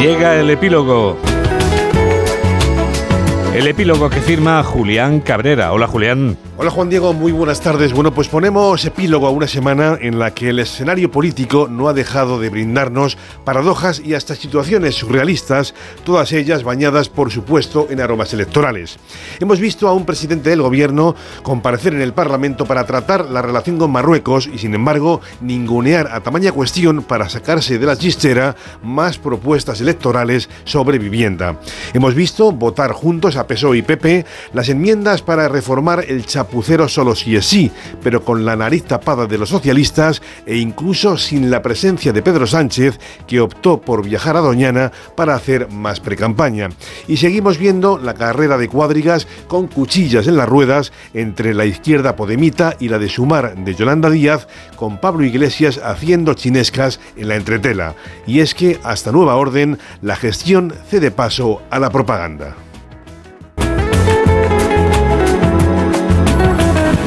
Llega el epílogo. El epílogo que firma Julián Cabrera. Hola Julián. Hola Juan Diego, muy buenas tardes. Bueno, pues ponemos epílogo a una semana en la que el escenario político no ha dejado de brindarnos paradojas y hasta situaciones surrealistas, todas ellas bañadas, por supuesto, en aromas electorales. Hemos visto a un presidente del gobierno comparecer en el Parlamento para tratar la relación con Marruecos y, sin embargo, ningunear a tamaña cuestión para sacarse de la chistera más propuestas electorales sobre vivienda. Hemos visto votar juntos a PSOE y PP las enmiendas para reformar el chap Pucero solo si es sí, pero con la nariz tapada de los socialistas e incluso sin la presencia de Pedro Sánchez, que optó por viajar a Doñana para hacer más precampaña. Y seguimos viendo la carrera de cuadrigas con cuchillas en las ruedas entre la izquierda podemita y la de Sumar de Yolanda Díaz, con Pablo Iglesias haciendo chinescas en la entretela. Y es que, hasta nueva orden, la gestión cede paso a la propaganda.